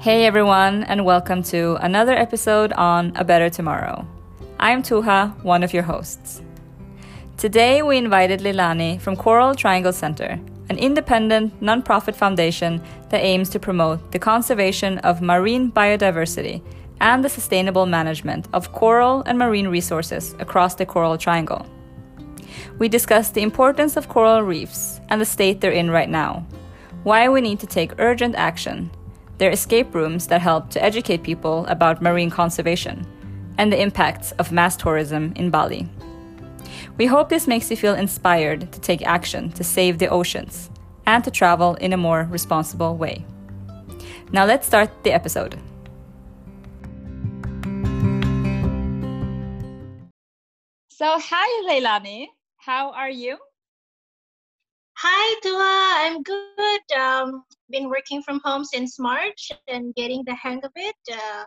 Hey everyone, and welcome to another episode on A Better Tomorrow. I'm Tuha, one of your hosts. Today we invited Leilani from Coral Triangle Center, an independent nonprofit foundation that aims to promote the conservation of marine biodiversity and the sustainable management of coral and marine resources across the Coral Triangle. We discussed the importance of coral reefs and the state they're in right now, why we need to take urgent action they're escape rooms that help to educate people about marine conservation and the impacts of mass tourism in Bali. We hope this makes you feel inspired to take action to save the oceans and to travel in a more responsible way. Now let's start the episode. So, hi Leilani, how are you? Hi, Dua. I'm good. Um, been working from home since March and getting the hang of it. Uh,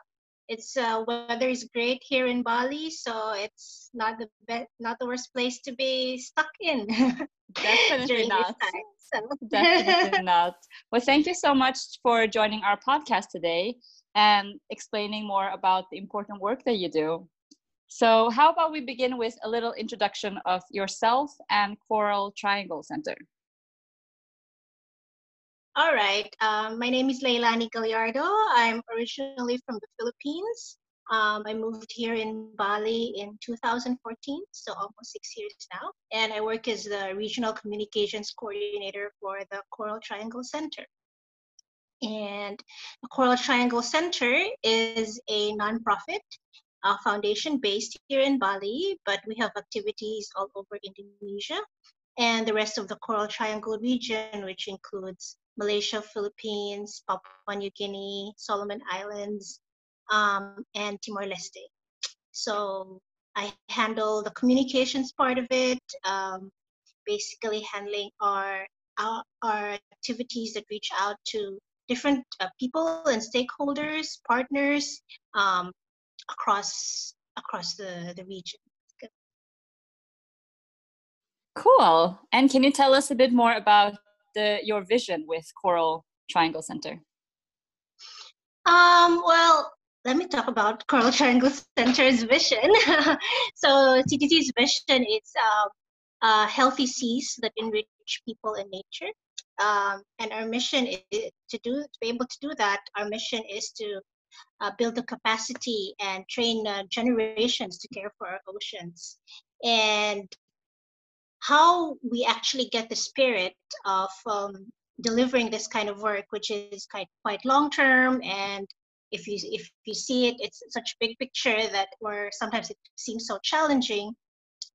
it's uh, weather is great here in Bali, so it's not the best, not the worst place to be stuck in. Definitely not. Time, so. Definitely not. Well, thank you so much for joining our podcast today and explaining more about the important work that you do. So, how about we begin with a little introduction of yourself and Coral Triangle Center? All right. Um, my name is Leilani Gallardo. I'm originally from the Philippines. Um, I moved here in Bali in 2014, so almost six years now. And I work as the regional communications coordinator for the Coral Triangle Center. And the Coral Triangle Center is a nonprofit uh, foundation based here in Bali, but we have activities all over Indonesia and the rest of the Coral Triangle region, which includes Malaysia, Philippines, Papua New Guinea, Solomon Islands, um, and Timor Leste. So I handle the communications part of it, um, basically handling our, our, our activities that reach out to different uh, people and stakeholders, partners um, across across the, the region. Cool. And can you tell us a bit more about the your vision with Coral Triangle Center? Um, well, let me talk about Coral Triangle Center's vision. so CTC's vision is uh, uh, healthy seas that enrich people and nature. Um, and our mission is to do to be able to do that. Our mission is to uh, build the capacity and train uh, generations to care for our oceans. And how we actually get the spirit of um, delivering this kind of work, which is quite quite long term, and if you if you see it, it's such a big picture that where sometimes it seems so challenging.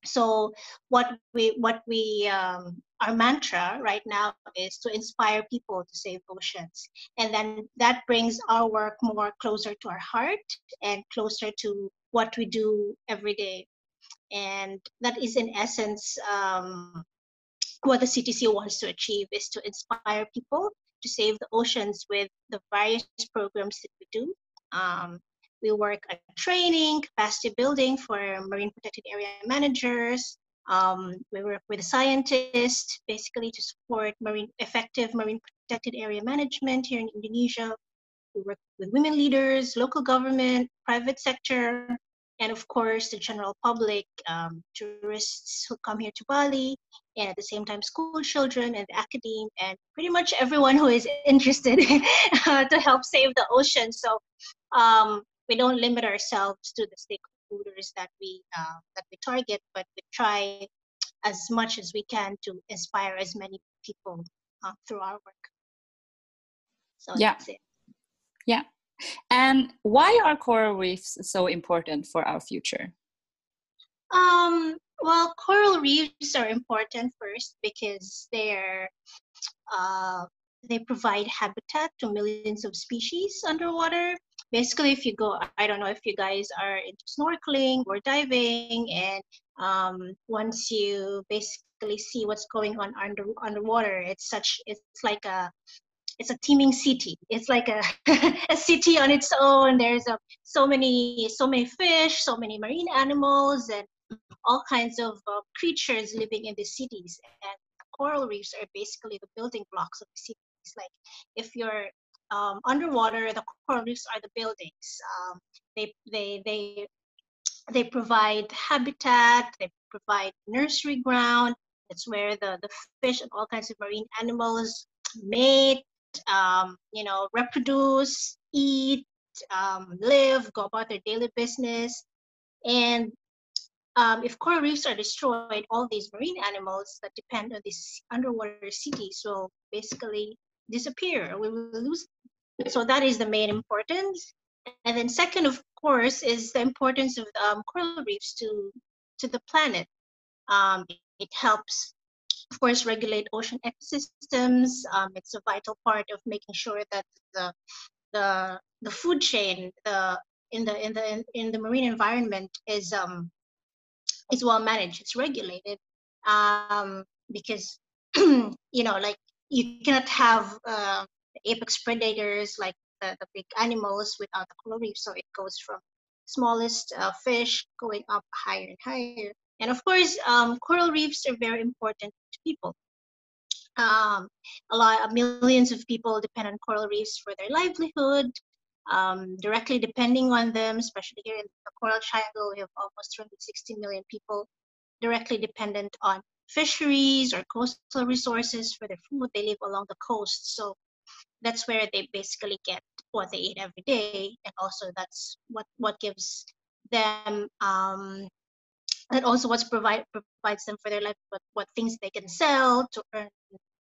So what we what we um, our mantra right now is to inspire people to save oceans, and then that brings our work more closer to our heart and closer to what we do every day and that is in essence um, what the CTC wants to achieve is to inspire people to save the oceans with the various programs that we do. Um, we work on training, capacity building for marine protected area managers. Um, we work with scientists basically to support marine effective marine protected area management here in Indonesia. We work with women leaders, local government, private sector, and of course the general public, um, tourists who come here to Bali, and at the same time school children and academe, and pretty much everyone who is interested to help save the ocean. So um, we don't limit ourselves to the stakeholders that we uh, that we target, but we try as much as we can to inspire as many people uh, through our work. So yeah. Yeah. And why are coral reefs so important for our future? Um, well, coral reefs are important first because they're uh, they provide habitat to millions of species underwater. Basically, if you go, I don't know if you guys are into snorkeling or diving, and um, once you basically see what's going on under underwater, it's such it's like a it's a teeming city. It's like a, a city on its own. There's a, so many so many fish, so many marine animals, and all kinds of uh, creatures living in the cities. And coral reefs are basically the building blocks of the cities. Like if you're um, underwater, the coral reefs are the buildings. Um, they they they they provide habitat. They provide nursery ground. It's where the the fish and all kinds of marine animals mate. Um, you know, reproduce, eat, um, live, go about their daily business. And um, if coral reefs are destroyed, all these marine animals that depend on these underwater cities will basically disappear. We will lose. So that is the main importance. And then second, of course, is the importance of um, coral reefs to to the planet. Um, it helps, of course, regulate ocean ecosystems. Um, it's a vital part of making sure that the the the food chain, the in the in the in the marine environment is um is well managed, it's regulated, um, because you know, like you cannot have uh, apex predators like the, the big animals without the coral reef. So it goes from smallest uh, fish going up higher and higher. And of course, um, coral reefs are very important to people. Um, a lot of millions of people depend on coral reefs for their livelihood, um, directly depending on them, especially here in the Coral Triangle, we have almost 260 million people directly dependent on fisheries or coastal resources for their food. They live along the coast. So that's where they basically get what they eat every day. And also that's what, what gives them, um, and also what's provide, provides them for their life, what, what things they can sell to earn,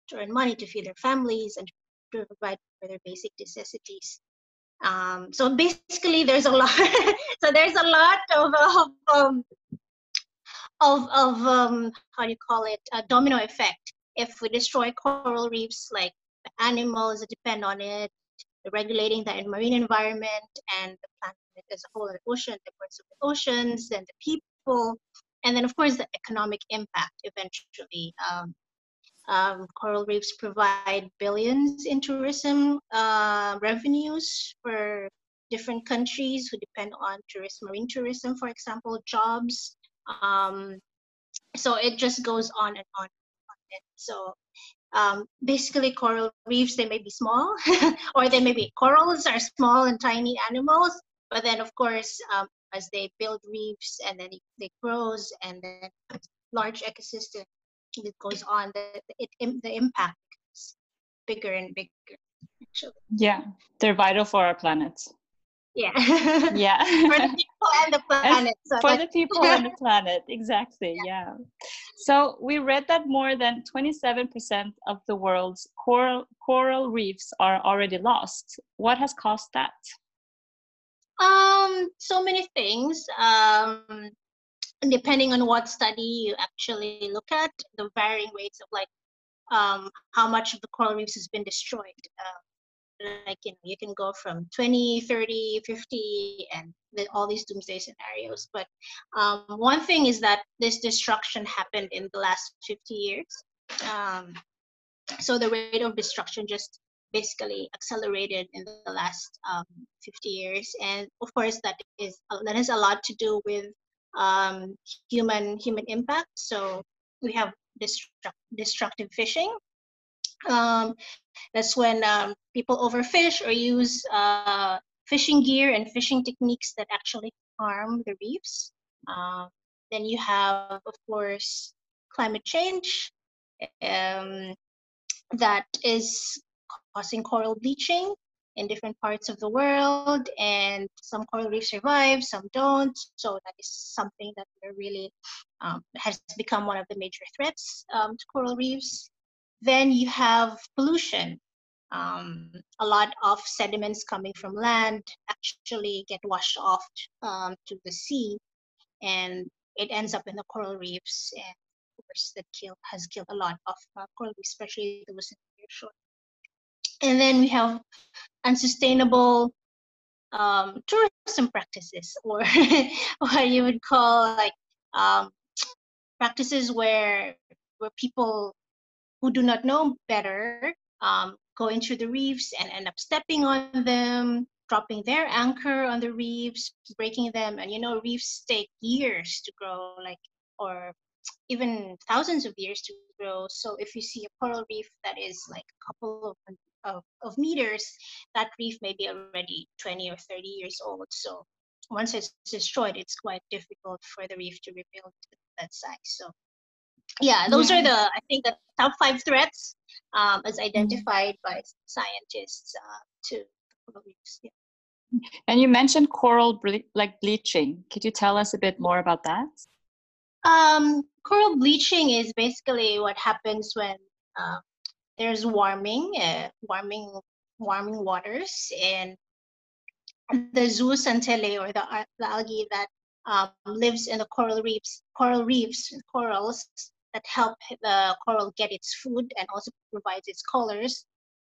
to earn money to feed their families and to provide for their basic necessities. Um, so basically, there's a lot. so there's a lot of of um, of, of um, how do you call it a domino effect. If we destroy coral reefs, like animals that depend on it, regulating the marine environment and the planet as a whole, the ocean, the birds of the oceans, and the people, and then of course the economic impact eventually. Um, um, coral reefs provide billions in tourism uh, revenues for different countries who depend on tourism, marine tourism, for example, jobs. Um, so it just goes on and on. And on. so um, basically coral reefs, they may be small or they may be corals are small and tiny animals. But then of course, um, as they build reefs and then it, they grows and then large ecosystem it goes on, the, it, the impact is bigger and bigger. Actually. Yeah, they're vital for our planet. Yeah. yeah. for the people and the planet. So for the people and the planet, exactly. Yeah. yeah. So we read that more than 27% of the world's coral coral reefs are already lost. What has caused that? Um, so many things. Um, depending on what study you actually look at, the varying rates of like um, how much of the coral reefs has been destroyed. Uh, like, you know, you can go from 20, 30, 50, and all these doomsday scenarios. But um, one thing is that this destruction happened in the last 50 years. Um, so the rate of destruction just basically accelerated in the last um, 50 years. And of course, that is that has a lot to do with um, human human impact. So we have destruct, destructive fishing. Um, that's when um, people overfish or use uh, fishing gear and fishing techniques that actually harm the reefs. Uh, then you have, of course, climate change um, that is causing coral bleaching in different parts of the world and some coral reefs survive some don't. So that is something that really um, has become one of the major threats um, to coral reefs. Then you have pollution. Um, a lot of sediments coming from land actually get washed off um, to the sea and it ends up in the coral reefs and of course that kill, has killed a lot of uh, coral reefs especially those in the shore and then we have unsustainable um, tourism practices, or what you would call like um, practices where where people who do not know better um, go into the reefs and end up stepping on them, dropping their anchor on the reefs, breaking them, and you know reefs take years to grow, like or even thousands of years to grow. So if you see a coral reef that is like a couple of of, of meters, that reef may be already 20 or 30 years old. So once it's destroyed, it's quite difficult for the reef to rebuild that size. So yeah, those yeah. are the I think the top five threats um, as mm-hmm. identified by scientists uh, to coral reefs. Yeah. And you mentioned coral ble- like bleaching. Could you tell us a bit more about that? Um, coral bleaching is basically what happens when uh, there's warming, uh, warming, warming waters, and the zooxanthellae or the, uh, the algae that um, lives in the coral reefs, coral reefs, corals that help the coral get its food and also provides its colors,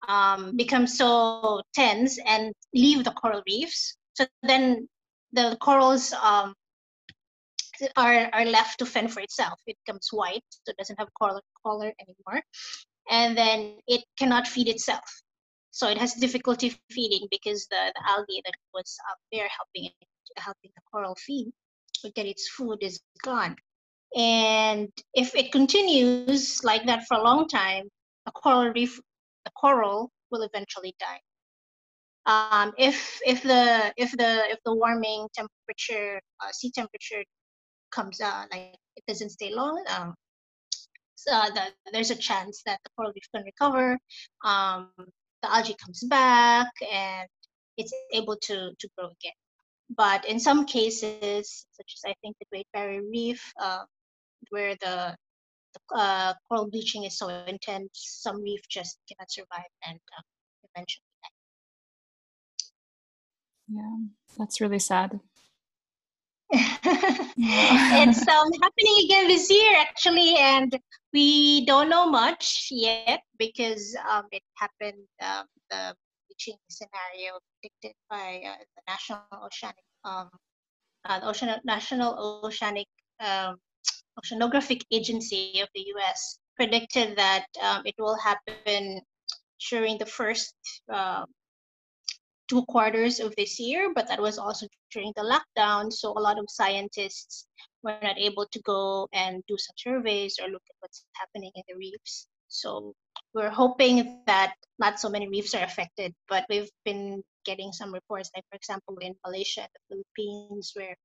um, become so tense and leave the coral reefs. So then the corals um, are, are left to fend for itself. It becomes white, so it doesn't have coral color anymore. And then it cannot feed itself. So it has difficulty feeding because the, the algae that was up there helping it, helping the coral feed or get its food is gone. And if it continues like that for a long time, a coral reef, a coral will eventually die. Um, if if the if the if the warming temperature, uh, sea temperature comes uh, like it doesn't stay long, um, the, there's a chance that the coral reef can recover. Um, the algae comes back and it's able to to grow again. But in some cases, such as I think the Great Barrier Reef, uh, where the, the uh, coral bleaching is so intense, some reef just cannot survive and uh, eventually die. Yeah, that's really sad. It's um, happening again this year actually and we don't know much yet because um, it happened um, the bleaching scenario predicted by uh, the national oceanic um, uh, the Ocean, national oceanic um, Oceanographic Agency of the US predicted that um, it will happen during the first uh, two quarters of this year, but that was also during the lockdown. So a lot of scientists were not able to go and do some surveys or look at what's happening in the reefs. So we're hoping that not so many reefs are affected, but we've been getting some reports, like for example in Malaysia and the Philippines, where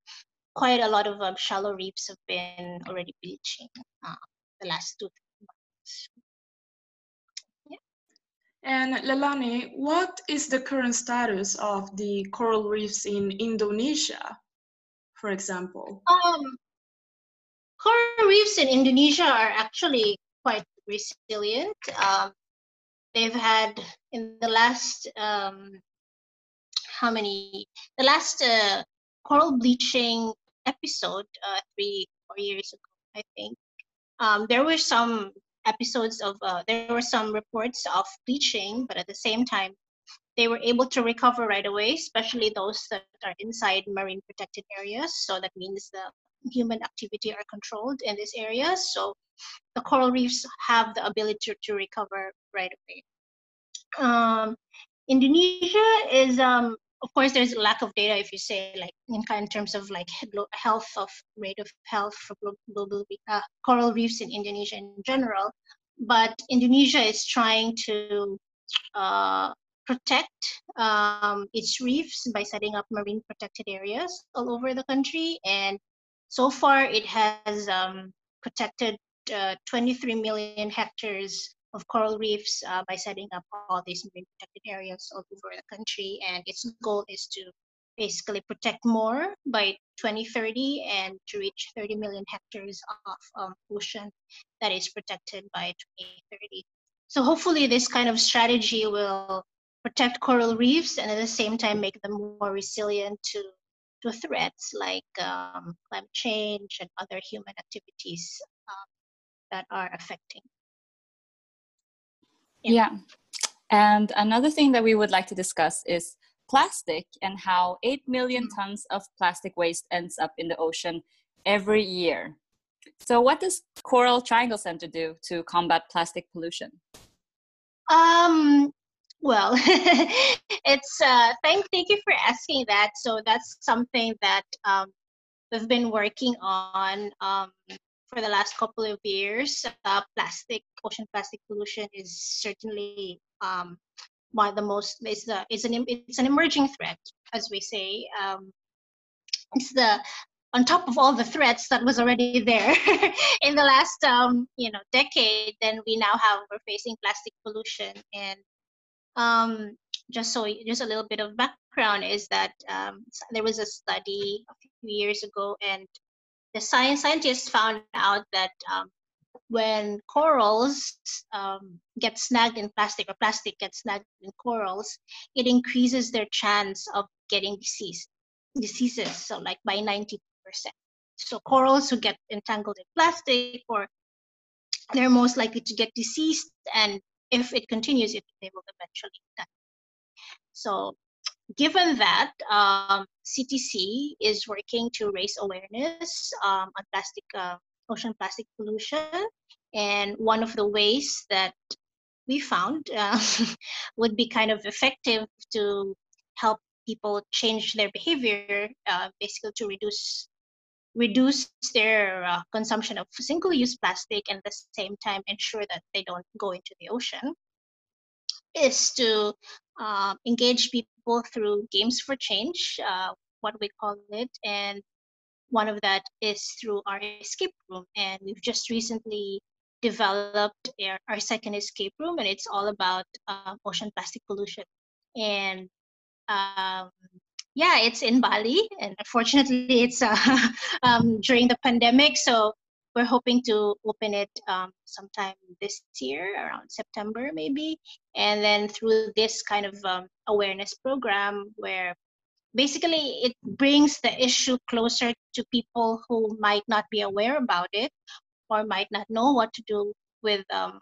quite a lot of um, shallow reefs have been already bleaching uh, the last two months. And Leilani, what is the current status of the coral reefs in Indonesia, for example? Um, coral reefs in Indonesia are actually quite resilient. Um, they've had in the last um, how many the last uh, coral bleaching episode uh, three four years ago i think um, there were some episodes of uh, there were some reports of bleaching but at the same time they were able to recover right away especially those that are inside marine protected areas. So that means the human activity are controlled in this area. So the coral reefs have the ability to, to recover right away. Um, indonesia is um, of course there's a lack of data if you say like in, terms of like health of rate of health for global uh, coral reefs in indonesia in general. But indonesia is trying to uh, protect um, its reefs by setting up marine protected areas all over the country. And so far it has um, protected uh, 23 million hectares of coral reefs uh, by setting up all these marine protected areas all over the country. And its goal is to basically protect more by 2030 and to reach 30 million hectares of um, ocean that is protected by 2030. So hopefully this kind of strategy will protect coral reefs and at the same time make them more resilient to, to threats like um, climate change and other human activities um, that are affecting yeah. yeah. And another thing that we would like to discuss is plastic and how 8 million mm. tons of plastic waste ends up in the ocean every year. So, what does Coral Triangle Center do to combat plastic pollution? Um, well, it's uh, thank thank you for asking that. So that's something that um, we've been working on um, for the last couple of years, uh, plastic, ocean plastic pollution is certainly um, one of the most. It's the it's an it's an emerging threat, as we say. Um, it's the on top of all the threats that was already there in the last um, you know decade. Then we now have we're facing plastic pollution, and um, just so just a little bit of background is that um, there was a study a few years ago, and the science scientists found out that um, when corals um, get snagged in plastic or plastic gets snagged in corals, it increases their chance of getting disease diseases. So like by 90%. So corals who get entangled in plastic or they're most likely to get diseased and if it continues, it, they will eventually die. So given that, um, CTC is working to raise awareness um, on plastic, uh, ocean plastic pollution. And one of the ways that we found uh, would be kind of effective to help people change their behavior, uh, basically to reduce reduce their uh, consumption of single-use plastic and at the same time ensure that they don't go into the ocean is to uh, engage people through games for change, uh, what we call it, and one of that is through our escape room. And we've just recently developed our, our second escape room, and it's all about uh, ocean plastic pollution. And um, yeah, it's in Bali, and unfortunately, it's uh, um, during the pandemic. So we're hoping to open it um, sometime this year, around September maybe, and then through this kind of um, awareness program, where basically it brings the issue closer to people who might not be aware about it or might not know what to do with um,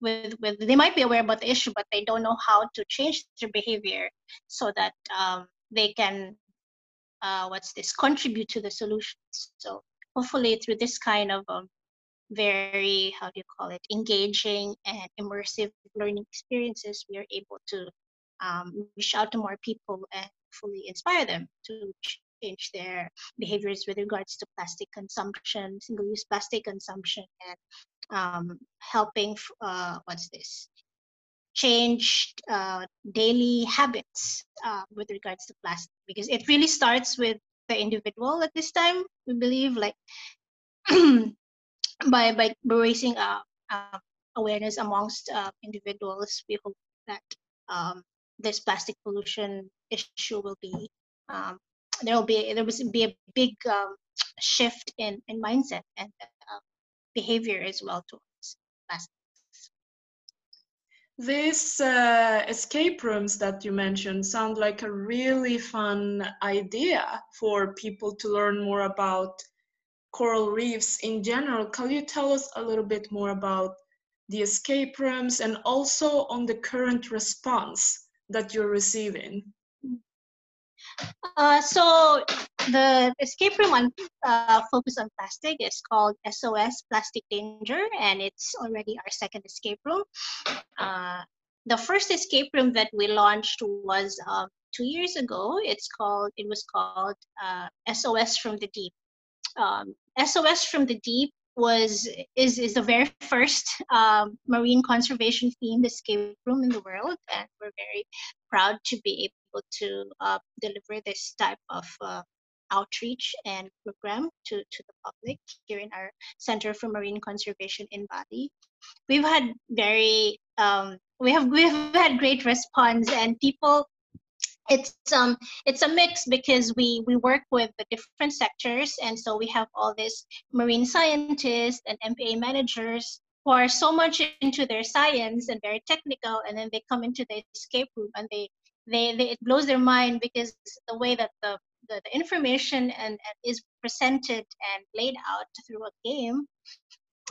with with they might be aware about the issue but they don't know how to change their behavior so that um, they can uh, what's this contribute to the solutions so hopefully through this kind of um, very how do you call it engaging and immersive learning experiences we are able to um, reach out to more people and fully inspire them to change their behaviors with regards to plastic consumption single-use plastic consumption and um, helping uh, what's this changed uh, daily habits uh, with regards to plastic. Because it really starts with the individual at this time we believe like by by raising uh, uh, awareness amongst uh, individuals we hope that um, this plastic pollution issue will be um, there will be there will be a big um, shift in in mindset and uh, behavior as well towards plastic these uh, escape rooms that you mentioned sound like a really fun idea for people to learn more about coral reefs in general. Can you tell us a little bit more about the escape rooms and also on the current response that you're receiving? Uh, so the escape room on uh, focus on plastic is called SOS Plastic Danger, and it's already our second escape room. Uh, the first escape room that we launched was uh, two years ago. It's called it was called SOS uh, from the Deep. Um, SOS from the Deep was is is the very first um, marine conservation themed escape room in the world, and we're very proud to be able to uh, deliver this type of uh, outreach and program to, to the public here in our Center for Marine Conservation in Bali. We've had very um, we have we've had great response and people it's um it's a mix because we we work with the different sectors and so we have all these marine scientists and MPA managers who are so much into their science and very technical and then they come into the escape room and they they, they it blows their mind because the way that the the, the information and, and is presented and laid out through a game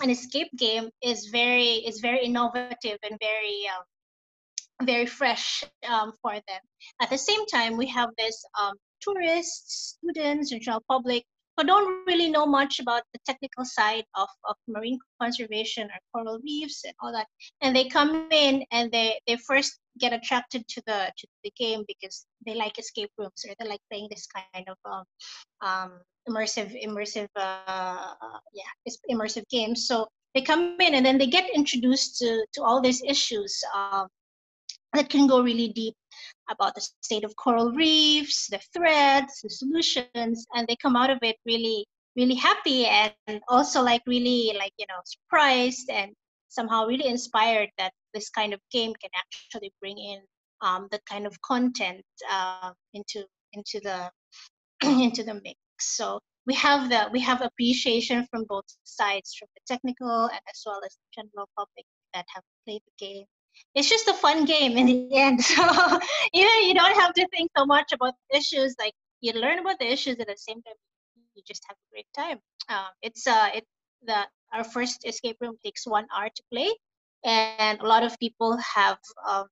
an escape game is very is very innovative and very um, very fresh um, for them. At the same time we have this um, tourists students general public who don't really know much about the technical side of, of marine conservation or coral reefs and all that. And they come in and they, they first get attracted to the to the game because they like escape rooms or they like playing this kind of um, um, immersive immersive uh, yeah immersive games. So they come in and then they get introduced to to all these issues um, that can go really deep about the state of coral reefs the threats the solutions and they come out of it really really happy and also like really like you know surprised and somehow really inspired that this kind of game can actually bring in um, kind of content uh, into into the into the mix. So we have the we have appreciation from both sides, from the technical and as well as the general public that have played the game. It's just a fun game in the end. So you know, you don't have to think so much about issues. Like you learn about the issues at the same time. You just have a great time. Um, it's uh, it the our first escape room takes one hour to play, and a lot of people have um,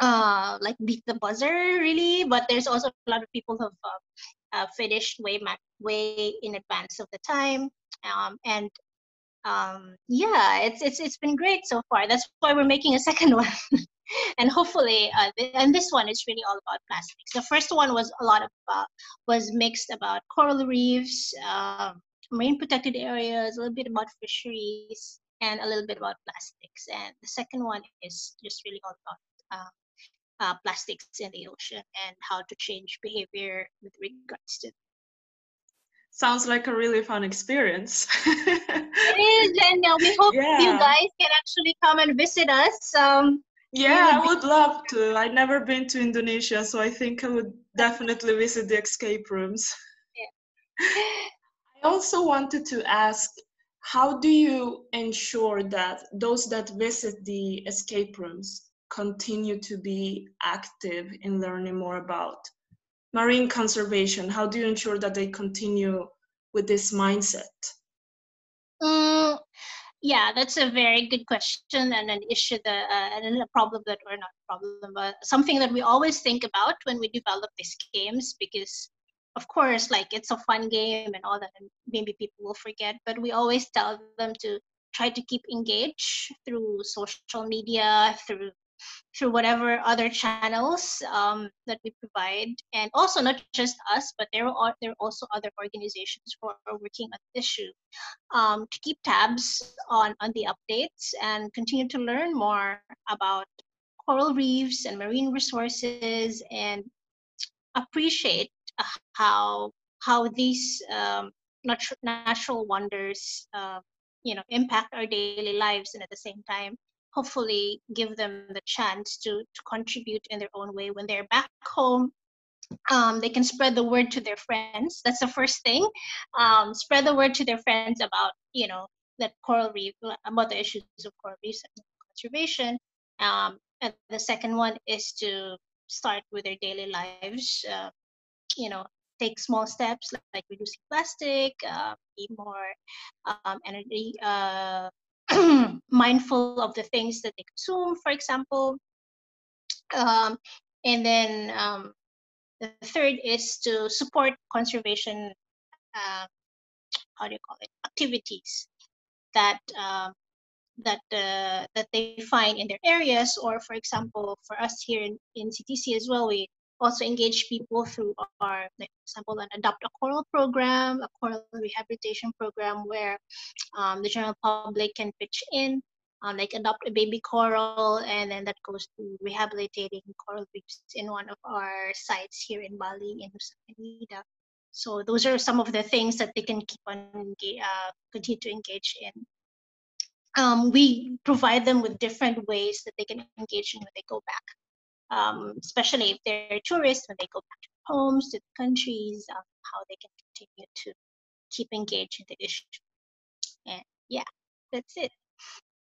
uh, like beat the buzzer really, but there's also a lot of people who've uh, uh, finished way way in advance of the time, um, and um, yeah, it's it's it's been great so far. That's why we're making a second one. and hopefully uh, and this one is really all about plastics the first one was a lot of was mixed about coral reefs uh, marine protected areas a little bit about fisheries and a little bit about plastics. And the second one is just really all about uh, uh, plastics in the ocean and how to change behavior with regards to sounds like a really fun experience. It is and uh, we hope yeah. you guys can actually come and visit us um, yeah i would love to. I've never been to indonesia so i think i would definitely visit the escape rooms. Yeah. i also wanted to ask how do you ensure that those that visit the escape rooms continue to be active in learning more about marine conservation? How do you ensure that they continue with this mindset? Mm, yeah, that's a very good question and an issue that, uh, and a problem that, or not a problem, but something that we always think about when we develop these games because of course like it's a fun game and all that and maybe people will forget but we always tell them to try to keep engaged through social media through through whatever other channels um, that we provide. And also not just us, but there are there are also other organizations who are working on the issue um, to keep tabs on, on the updates and continue to learn more about coral reefs and marine resources and appreciate how how these um, nat- natural wonders uh, you know impact our daily lives and at the same time hopefully give them the chance to, to contribute in their own way when they're back home. Um, they can spread the word to their friends. That's the first thing. Um, spread the word to their friends about you know that coral reef about the issues of coral reefs and conservation. Um, and the second one is to start with their daily lives uh, you know take small steps like, reducing plastic uh, be more um, energy uh, mindful of the things that they consume, for example. Um, and then um, the third is to support conservation, uh, how do you call it, activities that um, that uh, that they find in their areas. Or for example, for us here in, in CTC as well, we also engage people through our, like, for example, an Adopt a Coral program, a coral rehabilitation program where um, the general public can pitch in, um, like adopt a baby coral, and then that goes to rehabilitating coral reefs in one of our sites here in Bali, in Nusa Penida. So those are some of the things that they can keep on uh, continue to engage in. Um, we provide them with different ways that they can engage in when they go back um, especially if they're tourists when they go back to homes, to the countries, um, how they can continue to keep engaged in the issue. And yeah, that's it.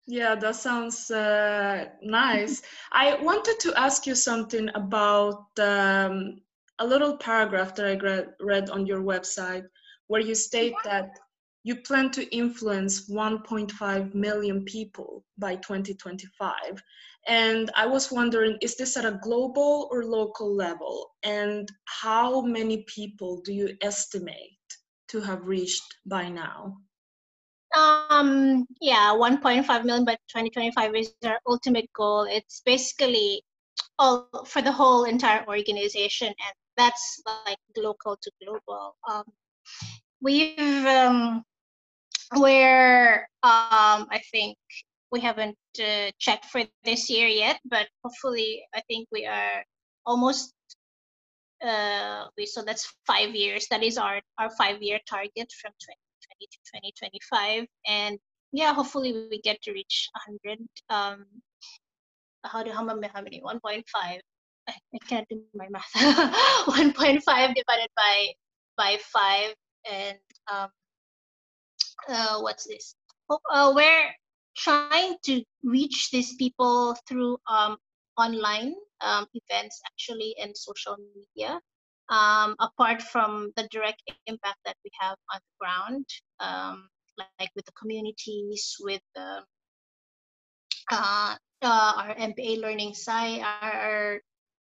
Yeah, that sounds uh, nice. I wanted to ask you something about um, a little paragraph that I read, read on your website where you state that you plan to influence 1.5 million people by 2025. And I was wondering, is this at a global or local level? And how many people do you estimate to have reached by now? Um, yeah, 1.5 million by 2025 is our ultimate goal. It's basically all for the whole entire organization, and that's like local to global. Um, we've um, where um, I think we haven't uh, checked for this year yet, but hopefully I think we are almost uh, we so that's five years. That is our our five year target from 2020 to 2025, and yeah, hopefully we get to reach 100. Um, how do how many how many 1.5? I, I can't do my math. 1.5 divided by by five, and um, uh, what's this? Uh, we're trying to reach these people through um, online um, events actually and social media um, apart from the direct impact that we have on the ground um, like with the communities with the, uh, uh, our MPA learning site our,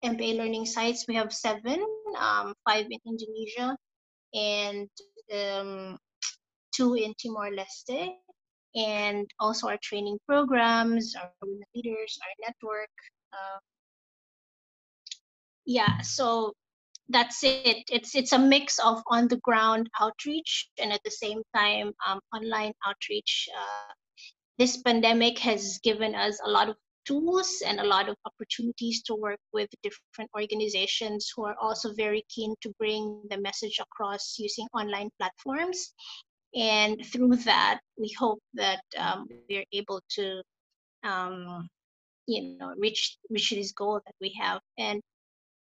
MPA learning sites we have seven um, five in Indonesia and um, two in Timor-Leste and also our training programs, our women leaders, our network. Uh, yeah, so that's it. It's it's a mix of on the ground outreach and at the same time um, online outreach. Uh, this pandemic has given us a lot of tools and a lot of opportunities to work with different organizations who are also very keen to bring the message across using online platforms and through that we hope that um, we're able to um, you know reach reach this goal that we have. And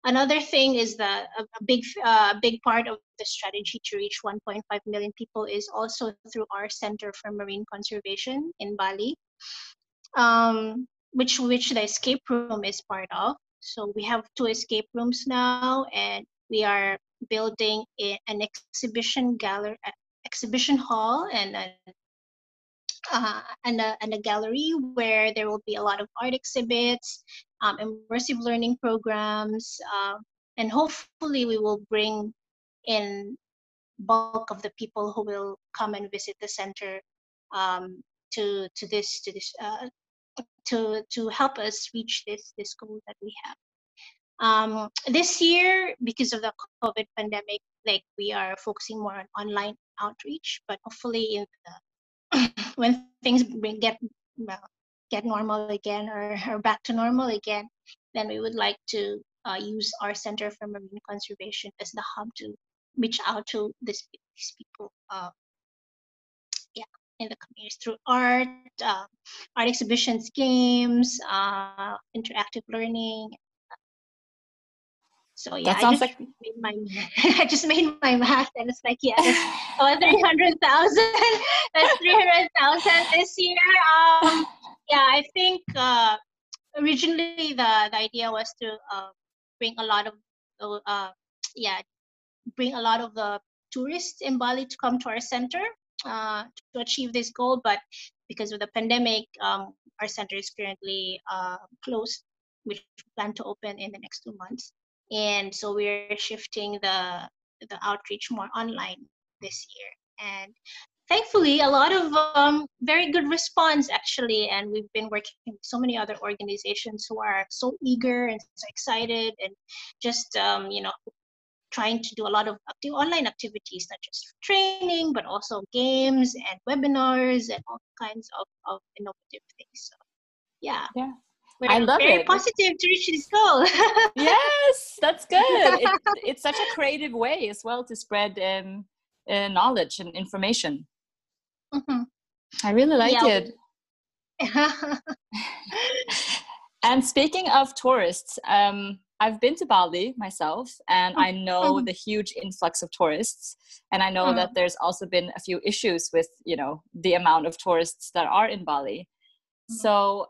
another thing is that a, a big uh, big part of the strategy to reach 1.5 million people is also through our center for marine conservation in bali um, which which the escape room is part of. So we have two escape rooms now and we are building a, an exhibition gallery exhibition hall and a, uh, and, a, and a gallery where there will be a lot of art exhibits, um, immersive learning programs, uh, and hopefully we will bring in bulk of the people who will come and visit the center um, to to this to this uh, to to help us reach this this goal that we have. Um, this year, because of the COVID pandemic, like we are focusing more on online outreach, but hopefully the, when things get get normal again or, or back to normal again, then we would like to uh, use our Center for Marine Conservation as the hub to reach out to this, these people. Uh, yeah, in the communities through art, uh, art exhibitions, games, uh, interactive learning, so yeah, that sounds I like just made my I just made my math and it's like yeah, that's three hundred thousand. that's three hundred thousand this year. Um, yeah, I think uh, originally the the idea was to uh, bring a lot of uh, yeah bring a lot of the tourists in Bali to come to our center uh, to achieve this goal, but because of the pandemic, um, our center is currently uh, closed, which we plan to open in the next two months and so we're shifting the the outreach more online this year. And thankfully a lot of um, very good response actually and we've been working with so many other organizations who are so eager and so excited and just um, you know trying to do a lot of active online activities not just training but also games and webinars and all kinds of, of innovative things. So yeah. Yeah we're I love very it. positive to reach this goal. yes, that's good. It, it's such a creative way as well to spread um, uh, knowledge and information. Mm-hmm. I really like yeah. it. and speaking of tourists, um, I've been to Bali myself, and I know mm-hmm. the huge influx of tourists. And I know mm-hmm. that there's also been a few issues with, you know, the amount of tourists that are in Bali. Mm-hmm. So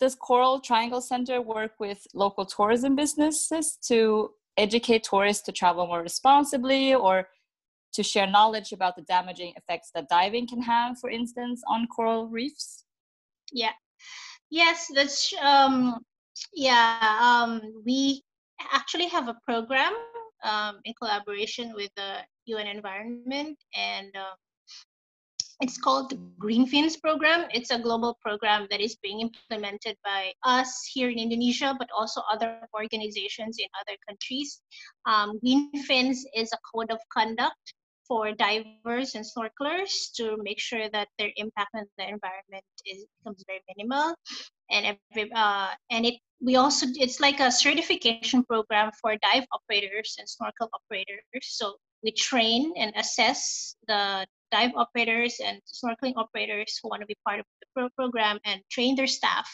does Coral Triangle Center work with local tourism businesses to educate tourists to travel more responsibly or to share knowledge about the damaging effects that diving can have, for instance, on coral reefs? Yeah. Yes, that's um yeah, um we actually have a program um in collaboration with the UN Environment and uh, it's called the Green Fins program. It's a global program that is being implemented by us here in Indonesia, but also other organizations in other countries. Um, Green Fins is a code of conduct for divers and snorkelers to make sure that their impact on the environment is becomes very minimal and every uh, and it we also it's like a certification program for dive operators and snorkel operators so we train and assess the dive operators and snorkeling operators who want to be part of the pro- program and train their staff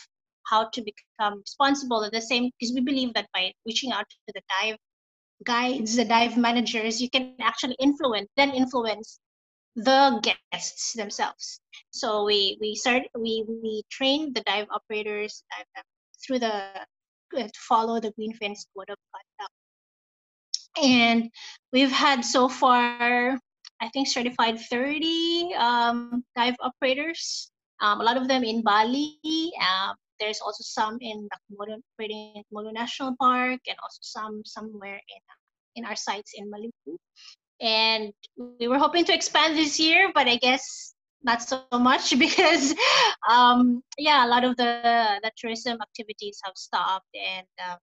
how to become responsible at the same because we believe that by reaching out to the dive guides, the dive managers, you can actually influence, then influence the guests themselves. So we we start we we train the dive operators uh, through the uh, to follow the Green Fins code of conduct, and we've had so far I think certified 30 um, dive operators. Um, a lot of them in Bali. Um, there's also some in operating in National Park and also some somewhere in in our sites in Maluku. And we were hoping to expand this year, but I guess not so much because um, yeah, a lot of the the tourism activities have stopped, and uh,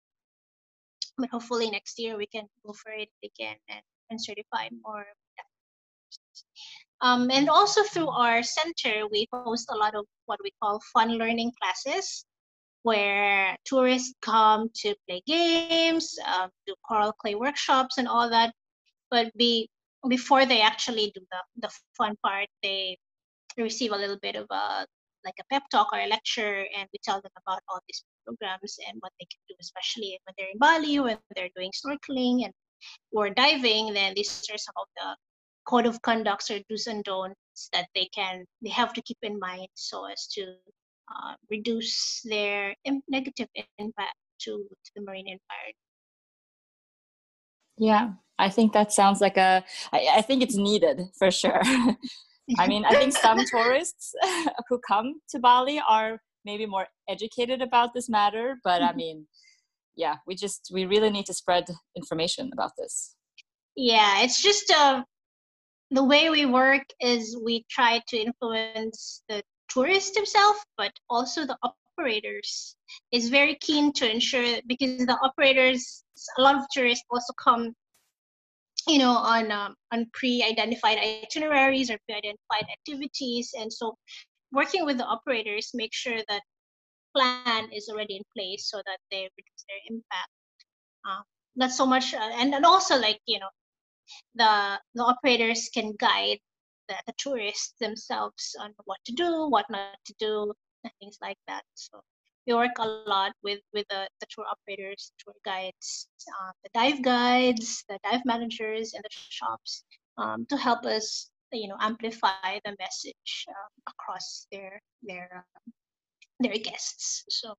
but hopefully next year we can go for it again and, and certify more. Um, and also through our center, we host a lot of what we call fun learning classes where tourists come to play games, uh, do coral clay workshops, and all that. But be, before they actually do the, the fun part, they receive a little bit of a like a pep talk or a lecture, and we tell them about all these programs and what they can do, especially when they're in Bali, when they're doing snorkeling and or diving. Then these are some of the code of conducts or do's and don'ts that they can they have to keep in mind so as to uh, reduce their negative impact to, to the marine environment. Yeah, I think that sounds like a. I, I think it's needed for sure. I mean, I think some tourists who come to Bali are maybe more educated about this matter, but I mm-hmm. mean, yeah, we just we really need to spread information about this. Yeah, it's just uh, the way we work is we try to influence the tourist himself, but also the operators is very keen to ensure because the operators, a lot of tourists also come, you know, on um, on pre-identified itineraries or pre-identified activities, and so working with the operators make sure that plan is already in place so that they reduce their impact. Uh, not so much, uh, and and also like you know, the the operators can guide the, the tourists themselves on what to do, what not to do, and things like that. So we work a lot with with the, the tour operators, tour guides, uh, the dive guides, the dive managers, and the shops um, to help us, you know, amplify the message um, across their their um, their guests. So,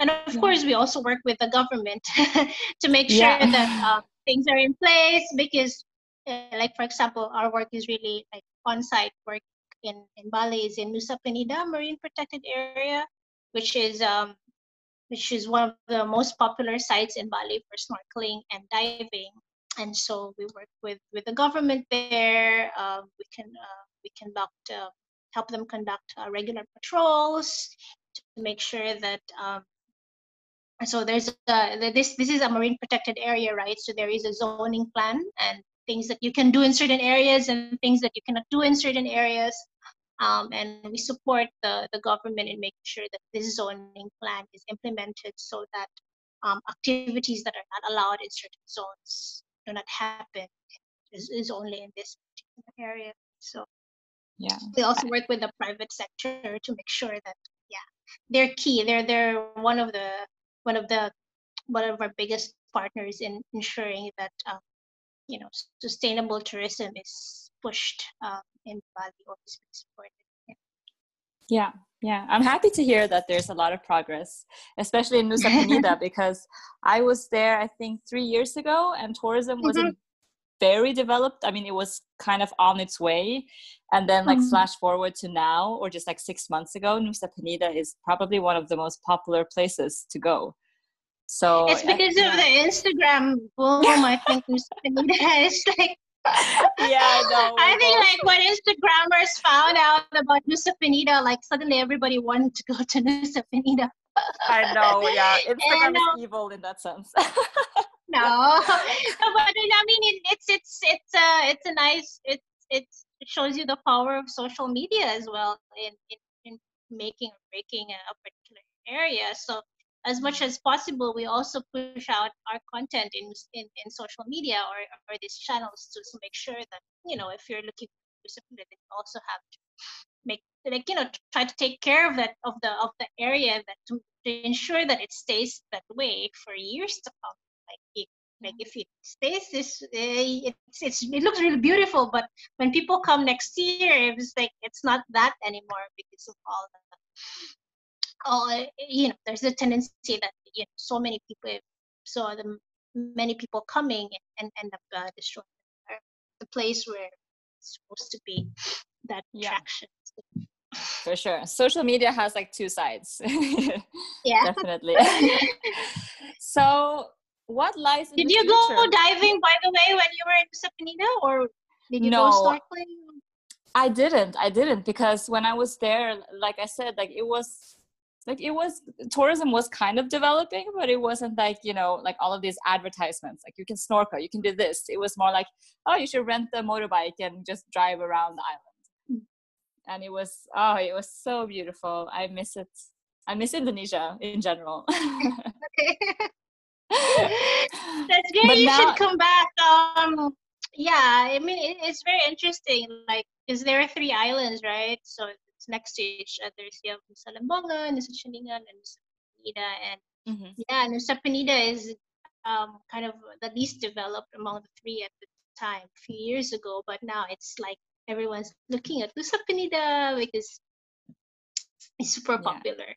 and of yeah. course, we also work with the government to make sure yeah. that uh, things are in place because uh, like for example, our work is really like on-site work in, in Bali is in Nusa Penida Marine Protected Area, which is um, which is one of the most popular sites in Bali for snorkeling and diving. And so we work with with the government there. Uh, we can uh, we conduct uh, help them conduct uh, regular patrols to make sure that um, so there's a, this this is a marine protected area right so there is a zoning plan and things that you can do in certain areas and things that you cannot do in certain areas. Um, and we support the, the government in making sure that this zoning plan is implemented so that um, activities that are not allowed in certain zones do not happen. Is, is only in this particular area. So yeah, we also work with the private sector to make sure that they're key. They're they're one of the one of the one of our biggest partners in ensuring that um, you know sustainable tourism is pushed um, in Bali or is supported. Yeah. yeah, yeah, I'm happy to hear that there's a lot of progress, especially in Nusa Penida, because I was there I think three years ago, and tourism wasn't mm-hmm. Very developed. I mean, it was kind of on its way, and then like mm-hmm. flash forward to now, or just like six months ago, Nusa Penida is probably one of the most popular places to go. So it's because I, of yeah. the Instagram boom. I think Nusa penida is like yeah, no. I think like when Instagrammers found out about Nusa Penida, like suddenly everybody wanted to go to Nusa Penida. I know, yeah. Instagram and, is evil in that sense. No, but I mean, it, it's it's it's uh it's a nice it's it's it shows you the power of social media as well in in, in making or breaking a, a particular area. So as much as possible, we also push out our content in in, in social media or, or these channels to, to make sure that you know if you're looking for discipline, you also have to make like you know try to take care of that of the of the area that to, to ensure that it stays that way for years to come. Like it, like if it stays this, it's, it's it looks really beautiful, but when people come next year, it's like it's not that anymore because of all the uh, you know, there's a tendency that you know so many people, so the many people coming and end up uh, destroying the place where it's supposed to be that yeah. attraction. For sure, social media has like two sides. yeah, definitely. so, what lies? in did you future? go diving by the way when you were in Nusa Penida, or did you no, go snorkeling? I didn't. I didn't because when I was there, like I said, like it was like it was tourism was kind of developing but it wasn't like you know like all of these advertisements like you can snorkel you can do this it was more like oh you should rent a motorbike and just drive around the island mm. and it was oh it was so beautiful i miss it i miss indonesia in general that's great but you now, should come back um yeah i mean it, it's very interesting like because there are three islands right so it's next to each other. So you have Nusa Lembongan, Nusa Ceningan, and Nusa Penida. And mm-hmm. yeah, Nusa Penida is um, kind of the least developed among the three at the time, a few years ago. But now it's like everyone's looking at Nusa Penida because it's super popular.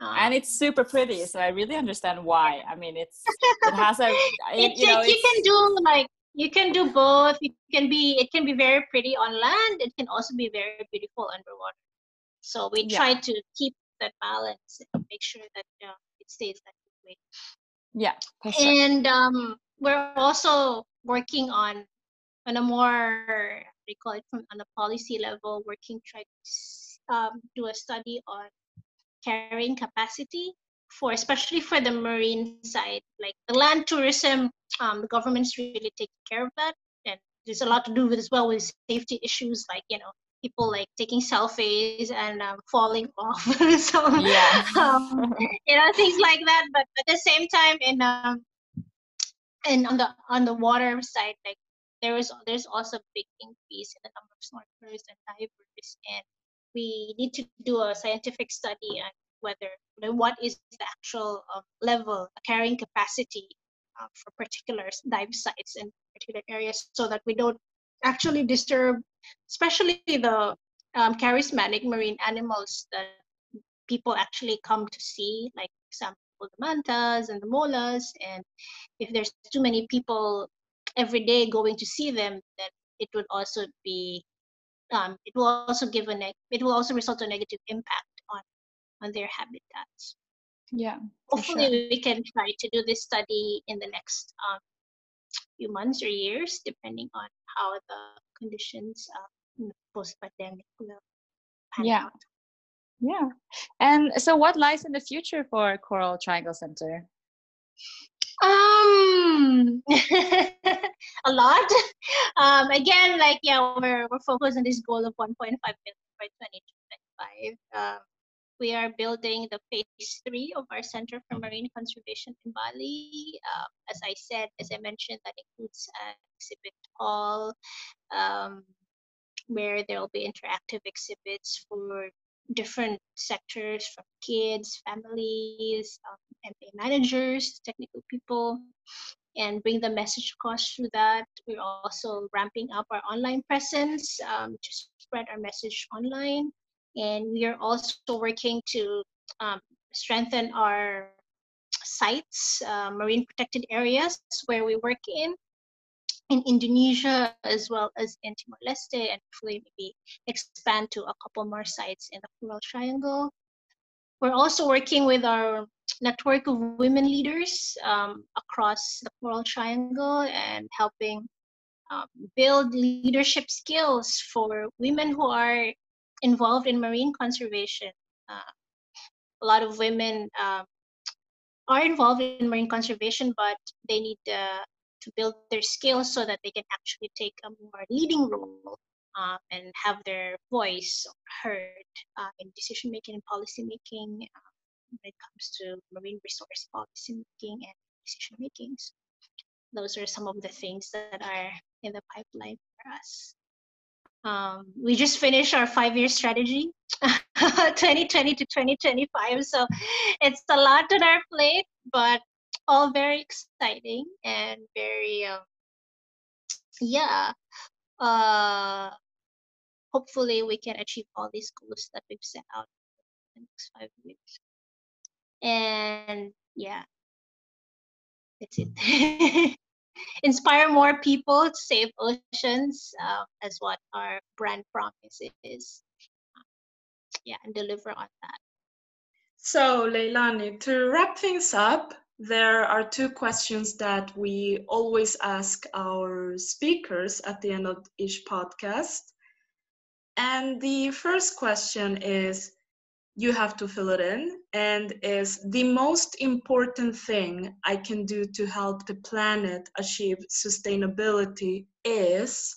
Um, and it's super pretty, so I really understand why. I mean, it's it has a it, you, know, you can do like you can do both. It can be it can be very pretty on land. It can also be very beautiful underwater. So we yeah. try to keep that balance and make sure that uh, it stays that way. Yeah. Sure. And um, we're also working on on a more we call it from on a policy level, working try to um, do a study on carrying capacity for especially for the marine side, like the land tourism. Um, the government's really taking care of that, and there's a lot to do with as well with safety issues, like you know people like taking selfies and um, falling off. So yeah um, you know things like that. But at the same time in um and on the on the water side like there is there's also a big increase in the number of snorkelers and divers and we need to do a scientific study on whether what is the actual um, level carrying capacity uh, for particular dive sites in particular areas so that we don't actually disturb especially the um, charismatic marine animals that people actually come to see, like for example the mantas and the molas. And if there's too many people every day going to see them, then it would also be um, it will also give a neg- it will also result in a negative impact on on their habitats. Yeah. Hopefully, sure. we can try to do this study in the next um, few months or years, depending on how the conditions uh, post-pandemic will yeah out. yeah and so what lies in the future for coral triangle center um a lot um again like yeah we're, we're focused on this goal of 1.5 million by 2025 um, we are building the phase three of our Center for Marine Conservation in Bali. Uh, as I said, as I mentioned, that includes an exhibit hall um, where there will be interactive exhibits for different sectors from kids, families, um, MA managers, technical people, and bring the message across through that. We're also ramping up our online presence um, to spread our message online and we are also working to um, strengthen our sites, uh, marine protected areas where we work in, in Indonesia as well as in Timor-Leste, and hopefully maybe expand to a couple more sites in the Coral Triangle. We're also working with our network of women leaders um, across the Coral Triangle and helping um, build leadership skills for women who are involved in marine conservation. Uh, a lot of women um, are involved in marine conservation, but they need uh, to build their skills so that they can actually take a more leading role uh, and have their voice heard uh, in decision making and policy making uh, when it comes to marine resource policy making and decision making. Those are some of the things that are in the pipeline for us. Um, we just finished our five-year strategy, 2020 to 2025. So it's a lot on our plate, but all very exciting and very, um, yeah. Uh, hopefully, we can achieve all these goals that we've set out in the next five years. And yeah, that's it. inspire more people to save oceans uh, as what our brand promise is. Yeah and deliver on that. So leilani to wrap things up there are two questions that we always ask our speakers at the end of each podcast. And the first question is you have to fill it in and is the most important thing I can do to help the planet achieve sustainability is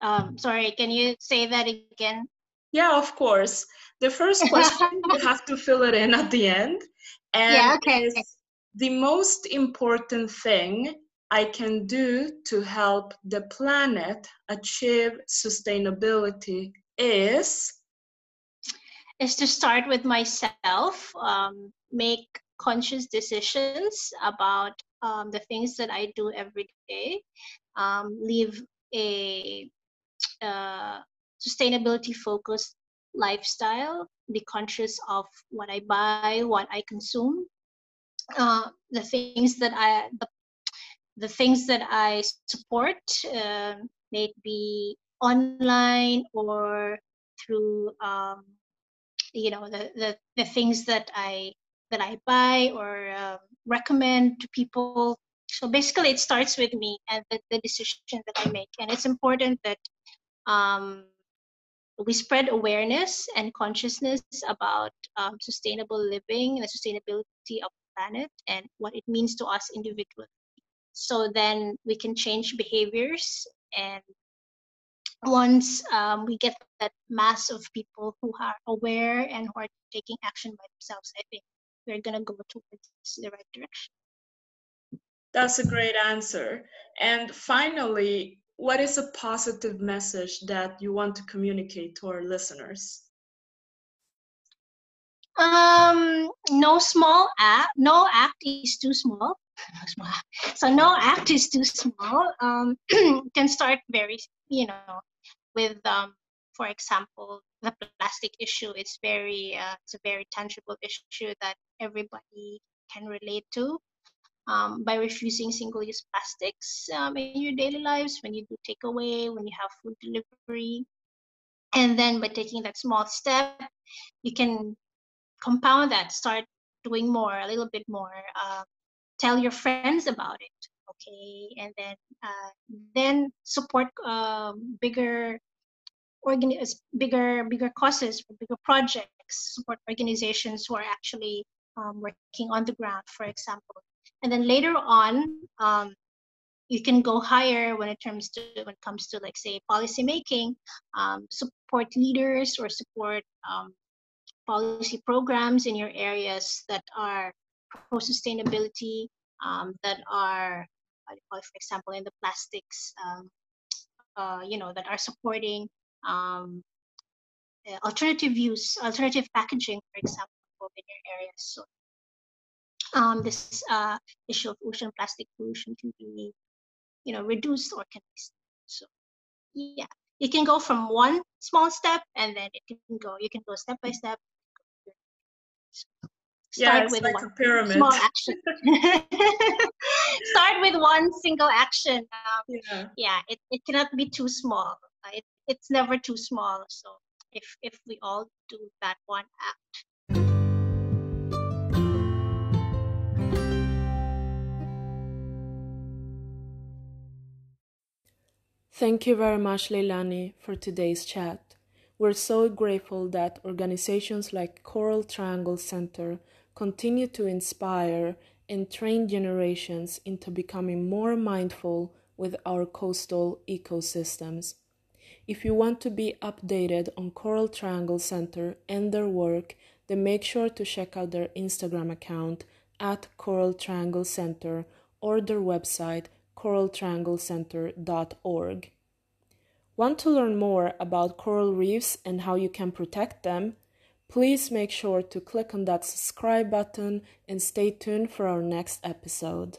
um, sorry can you say that again yeah of course the first question you have to fill it in at the end and yeah, okay. is the most important thing I can do to help the planet achieve sustainability is is to start with myself, um, make conscious decisions about um, the things that I do every day, um, live a uh, sustainability focused lifestyle, be conscious of what I buy, what I consume, uh, the things that I the, the things that I support, uh, may it be online or through um, you know the, the the things that i that i buy or um, recommend to people. So basically it starts with me and the, the decision that i make. And it's important that um, we spread awareness and consciousness about um, sustainable living and the sustainability of the planet and what it means to us individually. So then we can change behaviors and once um, we get that mass of people who are aware and who are taking action by themselves, I think we're going to go towards the right direction. That's a great answer. And finally, what is a positive message that you want to communicate to our listeners? Um, no small act, no act is too small. So no act is too small. Um, can start very, you know, with um, for example the plastic issue it's very uh, it's a very tangible issue that everybody can relate to. Um, by refusing single-use plastics um, in your daily lives when you do takeaway when you have food delivery and then by taking that small step you can compound that start doing more a little bit more uh, tell your friends about it okay? And then uh, then support um, bigger organize bigger bigger causes bigger projects support organizations who are actually um, working on the ground for example. And then later on um, you can go higher when it comes to when it comes to like say policy making um, support leaders or support um, policy programs in your areas that are pro sustainability um, that are for example in the plastics um, uh, you know that are supporting um, uh, alternative use, alternative packaging, for example, in your area. So um, this uh, issue of ocean plastic pollution can be, you know, reduced or can be. So yeah, you can go from one small step and then it can go. You can go step by step. Start yeah, it's with like a pyramid. Small action. Start with one single action. Um, yeah, yeah it, it cannot be too small. Uh, it, it's never too small. So if if we all do that one act. Thank you very much, Leilani, for today's chat. We're so grateful that organizations like Coral Triangle Center continue to inspire and train generations into becoming more mindful with our coastal ecosystems. If you want to be updated on Coral Triangle Center and their work, then make sure to check out their Instagram account at Coral Triangle Center or their website coraltrianglecenter.org. Want to learn more about coral reefs and how you can protect them? Please make sure to click on that subscribe button and stay tuned for our next episode.